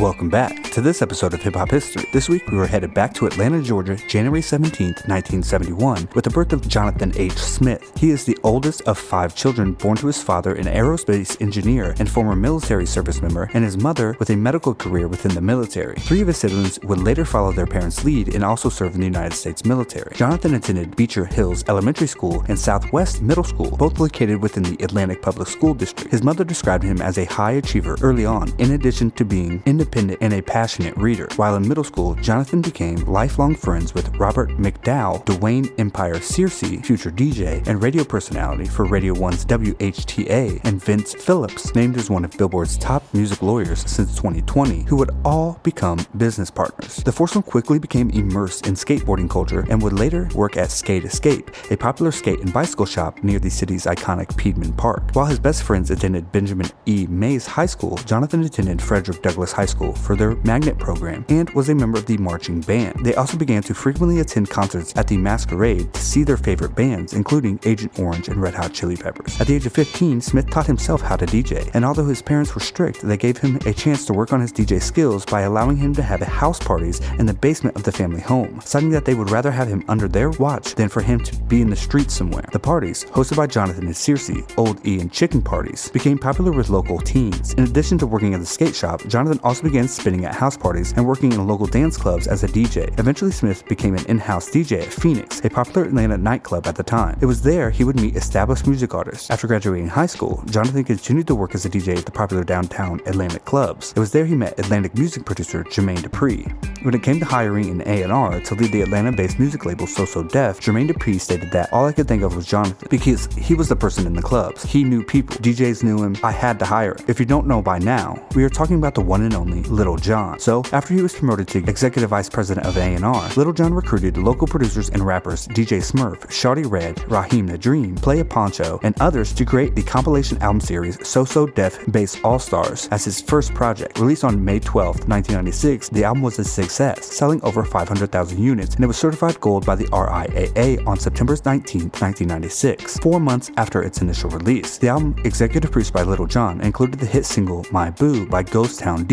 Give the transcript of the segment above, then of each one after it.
Welcome back to this episode of Hip Hop History. This week we were headed back to Atlanta, Georgia, January 17, 1971, with the birth of Jonathan H. Smith. He is the oldest of five children born to his father, an aerospace engineer and former military service member, and his mother with a medical career within the military. Three of his siblings would later follow their parents' lead and also serve in the United States military. Jonathan attended Beecher Hills Elementary School and Southwest Middle School, both located within the Atlanta Public School District. His mother described him as a high achiever early on, in addition to being independent independent and a passionate reader. While in middle school, Jonathan became lifelong friends with Robert McDowell, Dwayne Emperor Searcy, future DJ, and radio personality for Radio 1's WHTA, and Vince Phillips, named as one of Billboard's top music lawyers since 2020, who would all become business partners. The foursome quickly became immersed in skateboarding culture and would later work at Skate Escape, a popular skate and bicycle shop near the city's iconic Piedmont Park. While his best friends attended Benjamin E. Mays High School, Jonathan attended Frederick Douglass High School School for their magnet program and was a member of the marching band. They also began to frequently attend concerts at the Masquerade to see their favorite bands, including Agent Orange and Red Hot Chili Peppers. At the age of 15, Smith taught himself how to DJ, and although his parents were strict, they gave him a chance to work on his DJ skills by allowing him to have house parties in the basement of the family home, citing that they would rather have him under their watch than for him to be in the streets somewhere. The parties, hosted by Jonathan and Searcy, Old E and Chicken Parties, became popular with local teens. In addition to working at the skate shop, Jonathan also began spinning at house parties and working in local dance clubs as a DJ. Eventually, Smith became an in house DJ at Phoenix, a popular Atlanta nightclub at the time. It was there he would meet established music artists. After graduating high school, Jonathan continued to work as a DJ at the popular downtown Atlanta clubs. It was there he met Atlanta music producer Jermaine Dupri. When it came to hiring an A&R to lead the Atlanta-based music label So So Def, Jermaine Dupri stated that all I could think of was Jonathan because he was the person in the clubs. He knew people. DJs knew him. I had to hire him. If you don't know by now, we are talking about the one and only Little John. So, after he was promoted to executive vice president of A&R, Little John recruited local producers and rappers DJ Smurf, Shawty Red, Raheem the Dream, Playa Poncho, and others to create the compilation album series So So Def Bass All Stars as his first project. Released on May 12, 1996, the album was a success, selling over 500,000 units, and it was certified gold by the RIAA on September 19, 1996, four months after its initial release. The album, executive produced by Little John, included the hit single My Boo by Ghost Town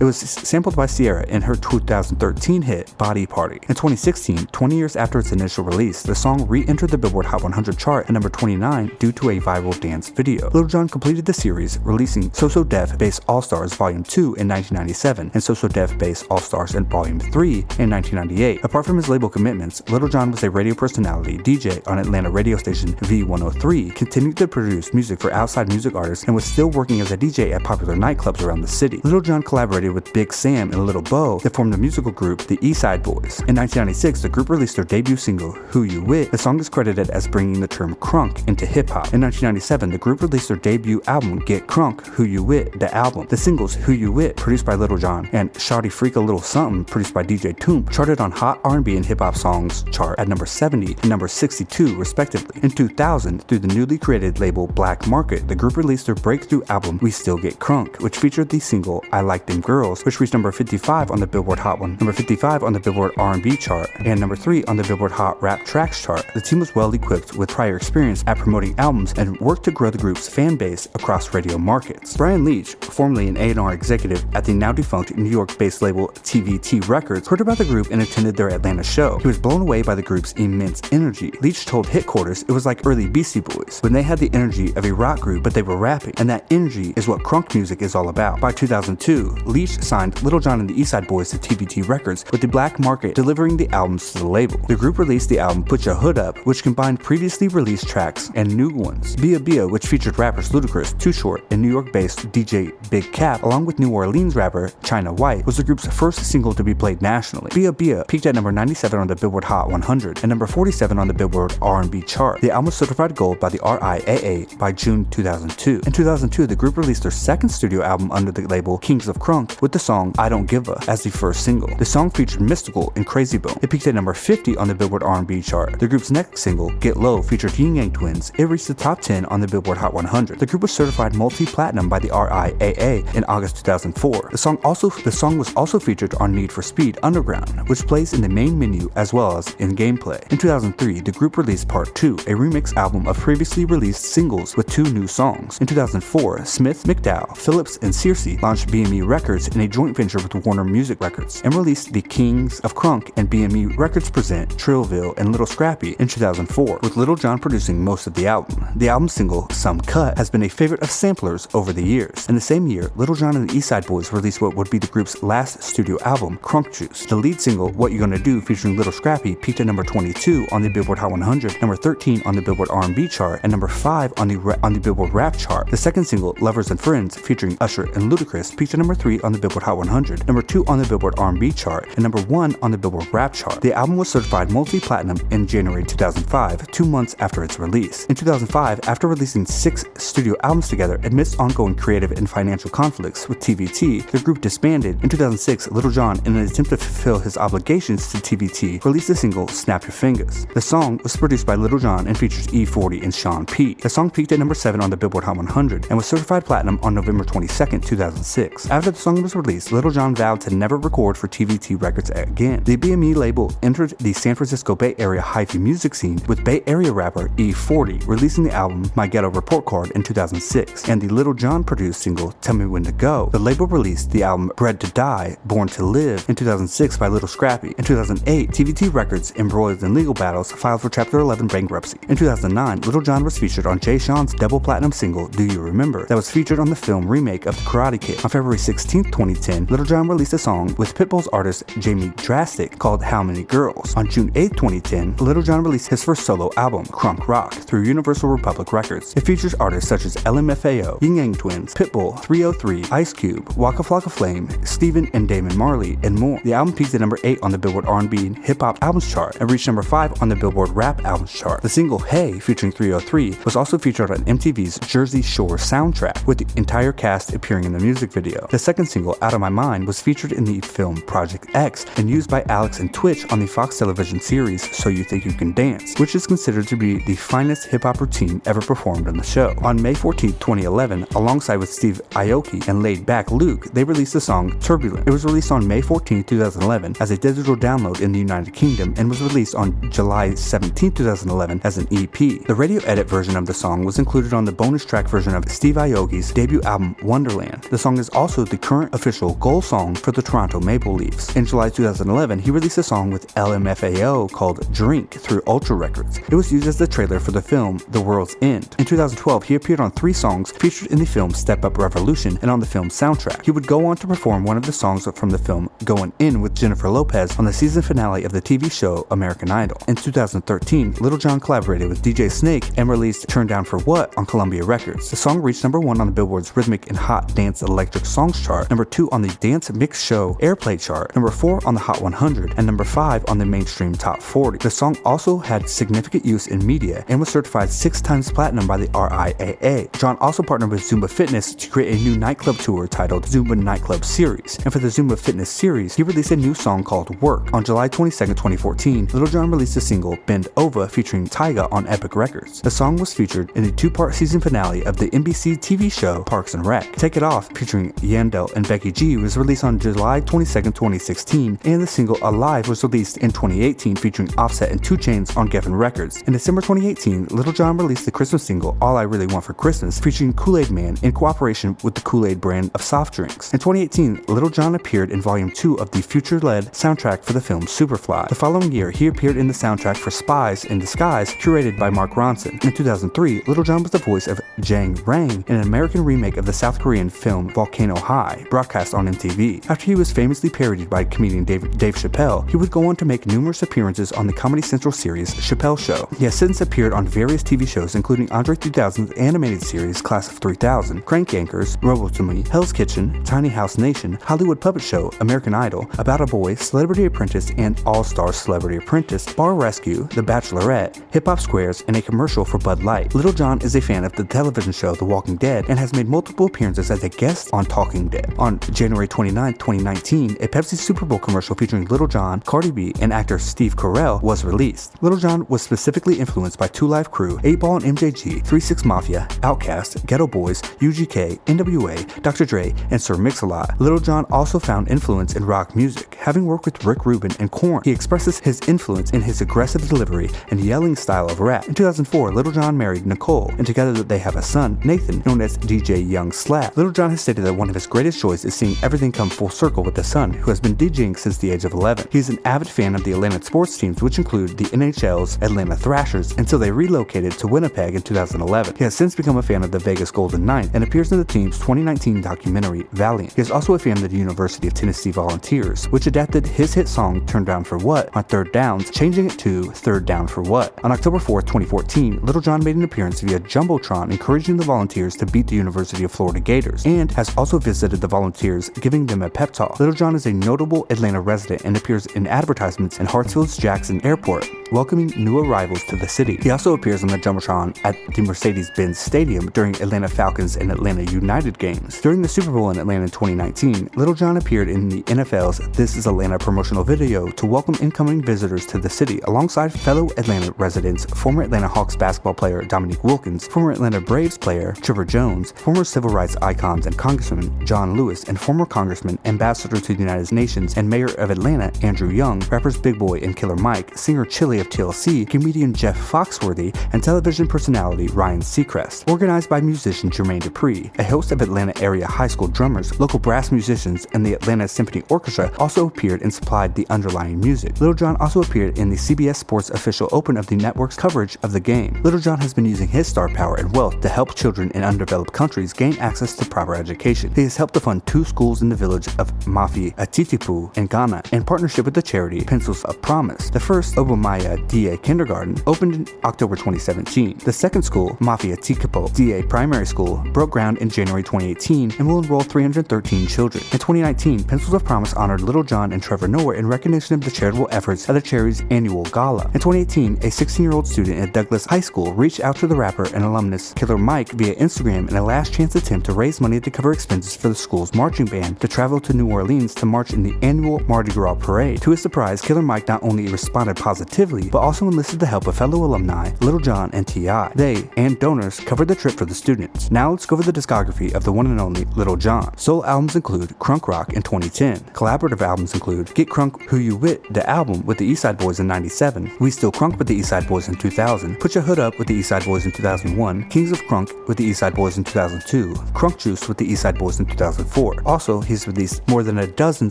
It was sampled by Ciara in her 2013 hit Body Party. In 2016, 20 years after its initial release, the song re entered the Billboard Hot 100 chart at number 29 due to a viral dance video. Little John completed the series, releasing So So Def Bass All Stars Volume 2 in 1997 and So So Def Bass All Stars in Volume 3 in 1998. Apart from his label commitments, Little John was a radio personality, DJ on Atlanta radio station V103, continued to produce music for outside music artists, and was still working as a DJ at popular nightclubs around the city. Little John collaborated with Big Sam and Little Bo that formed the musical group the Eastside Boys. In 1996, the group released their debut single, Who You With. The song is credited as bringing the term crunk into hip hop. In 1997, the group released their debut album, Get Crunk, Who You With, the album. The singles, Who You With, produced by Little John, and Shawty Freak a Little Something, produced by DJ Toomp, charted on Hot R&B and Hip Hop Songs chart at number 70 and number 62, respectively. In 2000, through the newly created label Black Market, the group released their breakthrough album, We Still Get Crunk, which featured the single I Like Girls, which reached number 55 on the Billboard Hot 1, number 55 on the Billboard R&B chart, and number 3 on the Billboard Hot Rap Tracks chart. The team was well equipped with prior experience at promoting albums and worked to grow the group's fan base across radio markets. Brian Leach, formerly an A&R executive at the now defunct New York-based label TVT Records, heard about the group and attended their Atlanta show. He was blown away by the group's immense energy. Leach told Hit Quarters it was like early Beastie Boys, when they had the energy of a rock group but they were rapping, and that energy is what crunk music is all about. By 2002, Leach signed Little John and the Eastside Boys to TVT Records, with the black market delivering the albums to the label. The group released the album Put Your Hood Up, which combined previously released tracks and new ones. Bia Bia, which featured rappers Ludacris, Too Short, and New York-based DJ Big Kap, along with New Orleans rapper Chyna Whyte, was the group's first single to be played nationally. Bia Bia peaked at number 97 on the Billboard Hot 100 and number 47 on the Billboard R&B chart. The album was certified gold by the RIAA by June 2002. In 2002, the group released their second studio album under the label Kings of Crunk with the song I Don't Give a as the first single. The song featured Mystikal and Krayzie Bone. It peaked at number 50 on the Billboard R&B chart. The group's next single, Get Low, featured Ying Yang Twins. It reached the top 10 on the Billboard Hot 100. The group was certified multi-platinum by the RIAA in August 2004. The song also the song was also featured on Need for Speed Underground, which plays in the main menu as well as in gameplay. In 2003, the group released Part 2, a remix album of previously released singles with two new songs. In 2004, Smith, McDowell, Phillips, and Searcy launched BME Records in a joint venture with Warner Music Records and released the Kings of Crunk and BME Records present Trillville and Little Scrappy in 2004, with Little John producing most of the album. The album single, Some Cut, has been a favorite of samplers over the years. In the same year, Little John and the Eastside Boys released what would be the group's last studio album, Crunk Juice. The lead single, What You Gonna Do, featuring Little Scrappy, peaked at number 22 on the Billboard Hot 100, number 13 on the Billboard R&B chart, and number 5 on the on the Billboard Rap chart. The second single, Lovers and Friends, featuring Usher and Ludacris, peaked at number 3 on the Billboard Hot 100, number 2 on the Billboard R&B chart, and number 1 on the Billboard Rap chart. The album was certified multi-platinum in January 2005, two months after its release. In 2005, after releasing six studio albums together amidst ongoing creative and financial conflicts with TVT, the group disbanded. In 2006, Lil Jon, in an attempt to fulfill his obligations to TVT, released the single Snap Your Fingers. The song was produced by Lil Jon and features E40 and Sean P. The song peaked at number 7 on the Billboard Hot 100 and was certified platinum on November 22, 2006. After the song was released, Lil Jon vowed to never record for TVT Records again. The BME label entered the San Francisco Bay Area hyphy music scene with Bay Area rapper E40 releasing the album My Ghetto Report Card in 2006 and the Lil Jon produced single Tell Me When to Go. The label released the album Bred to Die, Born to Live in 2006 by Little Scrappy. In 2008, TVT Records, embroiled in legal battles, filed for Chapter 11 bankruptcy. In 2009, Lil Jon was featured on Jay Sean's double platinum single Do You Remember that was featured on the film remake of The Karate Kid. On February 16, 2010, Lil Jon released a song with Pitbull's artist Jamie Drastik called How Many Girls. On June 8, 2010, Lil Jon released his first solo album, Crunk Rock, through Universal Republic Records. It features artists such as LMFAO, Ying Yang Twins, Pitbull, 303, Ice Cube, Waka Flocka Flame, Stephen and Damian Marley, and more. The album peaked at number 8 on the Billboard R&B and Hip Hop Albums chart and reached number 5 on the Billboard Rap Albums chart. The single Hey, featuring 303, was also featured on MTV's Jersey Shore soundtrack, with the entire cast appearing in the music video. The second single, Out of My Mind, was featured in the film Project X and used by Alex and Twitch on the Fox television series So You Think You Can Dance, which is considered to be the finest hip hop routine ever performed on the show. On May 14, 2011, alongside with Steve Aoki and Laid Back Luke, they released the song Turbulent. It was released on May 14, 2011 as a digital download in the United Kingdom and was released on July 17, 2011 as an EP. The radio edit version of the song was included on the bonus track version of Steve Aoki's debut album Wonderland. The song is also the current official goal song for the Toronto Maple Leafs. In July 2011, he released a song with LMFAO called Drink through Ultra Records. It was used as the trailer for the film The World's End. In 2012, he appeared on three songs featured in the film Step Up Revolution and on the film's soundtrack. He would go on to perform one of the songs from the film Going In with Jennifer Lopez on the season finale of the TV show American Idol. In 2013, Lil Jon collaborated with DJ Snake and released Turn Down for What on Columbia Records. The song reached number one on the Billboard's Rhythmic and Hot Dance Electric Songs chart, number two on the Dance Mix Show Airplay chart, number four on the Hot 100, and number five on the mainstream Top 40. The song also had significant use in media and was certified six times platinum by the RIAA. John also partnered with Zumba Fitness to create a new nightclub tour titled Zumba Nightclub Series. And for the Zumba Fitness series, he released a new song called Work. On July 22, 2014, Lil Jon released a single, Bend Over, featuring Tyga on Epic Records. The song was featured in the two-part season finale of the NBC TV show Parks and Rec. Take It Off, featuring Yandel and Becky G, was released on July 22, 2016, and the single Alive was released in 2018, featuring Offset and 2 Chainz on Geffen Records. In December 2018, Lil Jon released the Christmas single All I Really Want for Christmas, featuring Kool-Aid Man in cooperation with the Kool-Aid brand of soft drinks. In 2018, Lil Jon appeared in Volume 2 of the future-led soundtrack for the film Superfly. The following year, he appeared in the soundtrack for Spies in Disguise, curated by Mark Ronson. In 2003, Lil Jon was the voice of Jang Rang in an American remake of the South Korean film Volcano High. Broadcast on MTV. After he was famously parodied by comedian Dave, Dave Chappelle, he would go on to make numerous appearances on the Comedy Central series Chappelle Show. He has since appeared on various TV shows including Andre 3000's animated series Class of 3000, Crank Yankers, Robotomy, Hell's Kitchen, Tiny House Nation, Hollywood Puppet Show, American Idol, About a Boy, Celebrity Apprentice, and All Star Celebrity Apprentice, Bar Rescue, The Bachelorette, Hip Hop Squares, and a commercial for Bud Light. Lil Jon is a fan of the television show The Walking Dead and has made multiple appearances as a guest on Talking Dead. On January 29, 2019, a Pepsi Super Bowl commercial featuring Lil Jon, Cardi B, and actor Steve Carell was released. Lil Jon was specifically influenced by Two Live Crew, 8 Ball and MJG, 3 6 Mafia, Outkast, Geto Boys, UGK, NWA, Dr. Dre, and Sir Mix-a-Lot. Lil Jon also found influence in rock music. Having worked with Rick Rubin and Korn, he expresses his influence in his aggressive delivery and yelling style of rap. In 2004, Lil Jon married Nicole, and together they have a son, Nathan, known as DJ Young Slap. Lil Jon has stated that one of his greatest joys is seeing everything come full circle with a son who has been DJing since the age of 11. He is an avid fan of the Atlanta sports teams, which include the NHL's Atlanta Thrashers, until they relocated to Winnipeg in 2011. He has since become a fan of the Vegas Golden Knights and appears in the team's 2019 documentary Valiant. He is also a fan of the University of Tennessee Volunteers, which adapted his hit song Turn Down for What on third downs, changing it to Third Down for What. On October 4, 2014, Lil Jon made an appearance via Jumbotron encouraging the Volunteers to beat the University of Florida Gators and has also visited the Volunteers, giving them a pep talk. Lil Jon is a notable Atlanta resident and appears in advertisements in Hartsfield's Jackson Airport, welcoming new arrivals to the city. He also appears on the Jumbotron at the Mercedes-Benz Stadium during Atlanta Falcons and Atlanta United games. During the Super Bowl in Atlanta in 2019, Lil Jon appeared in the NFL's This Is Atlanta promotional video to welcome incoming visitors to the city alongside fellow Atlanta residents, former Atlanta Hawks basketball player Dominique Wilkins, former Atlanta Braves player Trevor Jones, former civil rights icons and Congressman John Lewis, and former Congressman, Ambassador to the United Nations, and Mayor of Atlanta Andrew Young, rappers Big Boi and Killer Mike, singer Chilli of TLC, comedian Jeff Foxworthy, and television personality Ryan Seacrest. Organized by musician Jermaine Dupri, a host of Atlanta area high school drummers, local brass musicians, and the Atlanta Symphony Orchestra also appeared and supplied the underlying music. Lil Jon also appeared in the CBS Sports official open of the network's coverage of the game. Lil Jon has been using his star power and wealth to help children in undeveloped countries gain access to proper education. He has helped fund two schools in the village of Mafi Atitipu in Ghana in partnership with the charity Pencils of Promise. The first, Obamaya DA Kindergarten, opened in October 2017. The second school, Mafi Atikipo DA Primary School, broke ground in January 2018 and will enroll 313 children. In 2019, Pencils of Promise honored Little John and Trevor Noah in recognition of the charitable efforts at the charity's annual gala. In 2018, a 16-year-old student at Douglas High School reached out to the rapper and alumnus Killer Mike via Instagram in a last chance attempt to raise money to cover expenses for the school's marching band to travel to New Orleans to march in the annual Mardi Gras parade. To his surprise, Killer Mike not only responded positively, but also enlisted the help of fellow alumni Little John and T.I. They and donors covered the trip for the students. Now let's go over the discography of the one and only Little John. Solo albums include Crunk Rock in 2010. Collaborative albums include Get Crunk Who You Wit, the album with the East Side Boys in 97, We Still Crunk with the East Side Boys in 2000, Put Your Hood Up with the East Side Boys in 2001, Kings of Crunk with the East Side Boys in 2002, Crunk Juice with the East Side Boys in 2004. Also, he's released more than a dozen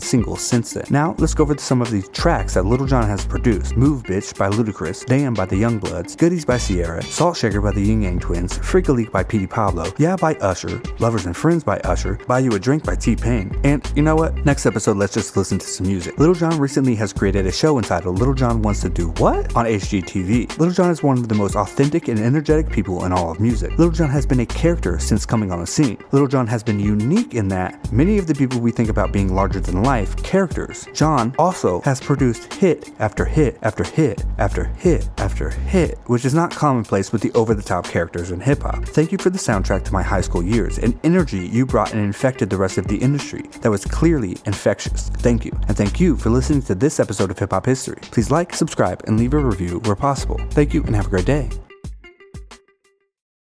singles since then. Now, let's go over some of the tracks that Little John has produced. Move Bitch by Ludacris, Damn by the YoungBloodZ, Goodies by Ciara, Salt Shaker by the Ying Yang Twins, Freak a Leak by Petey Pablo, Yeah by Usher, Lovers and Friends by Usher, Buy You a Drink by T-Pain. And you know what? Next episode, let's just listen to some music. Little John recently has created a show entitled Little John Wants to Do What? on HGTV. Little John is one of the most authentic and energetic people in all of music. Little John has been a character since coming on the scene. Little John has been unique in that many of the people we think about being larger than life characters. John also has produced hit after hit after hit after hit after hit, which is not commonplace with the over the top characters in hip hop. Thank you for the soundtrack to my high school years and energy you brought and infected the rest of the industry. That was clearly infectious. Thank you. And thank you for listening to this episode of Hip Hop History. Please like, subscribe, and leave a review where possible. Thank you and have a great day.